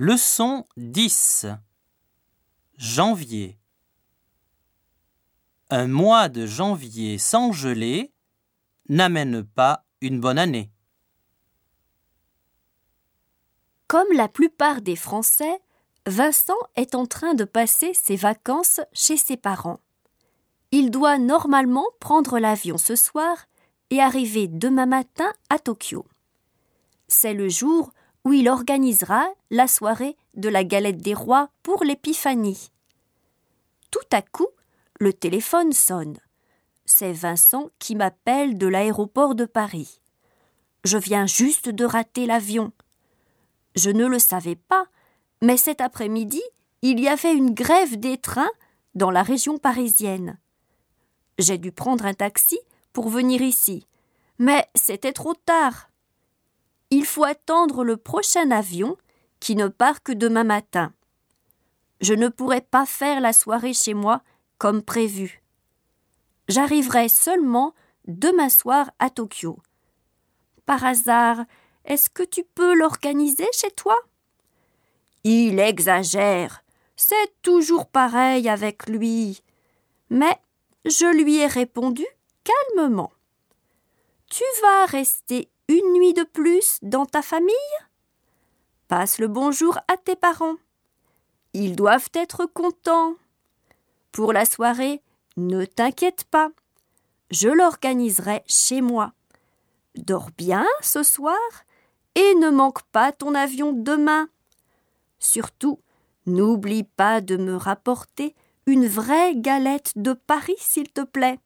Leçon 10 Janvier Un mois de janvier sans gelée n'amène pas une bonne année. Comme la plupart des Français, Vincent est en train de passer ses vacances chez ses parents. Il doit normalement prendre l'avion ce soir et arriver demain matin à Tokyo. C'est le jour où il organisera la soirée de la galette des rois pour l'épiphanie. Tout à coup, le téléphone sonne. C'est Vincent qui m'appelle de l'aéroport de Paris. Je viens juste de rater l'avion. Je ne le savais pas, mais cet après-midi, il y avait une grève des trains dans la région parisienne. J'ai dû prendre un taxi pour venir ici, mais c'était trop tard. Il faut attendre le prochain avion qui ne part que demain matin. Je ne pourrai pas faire la soirée chez moi comme prévu. J'arriverai seulement demain soir à Tokyo. Par hasard, est-ce que tu peux l'organiser chez toi? Il exagère. C'est toujours pareil avec lui. Mais je lui ai répondu calmement. Tu vas rester une nuit de plus dans ta famille? Passe le bonjour à tes parents. Ils doivent être contents. Pour la soirée, ne t'inquiète pas. Je l'organiserai chez moi. Dors bien ce soir et ne manque pas ton avion demain. Surtout, n'oublie pas de me rapporter une vraie galette de Paris, s'il te plaît.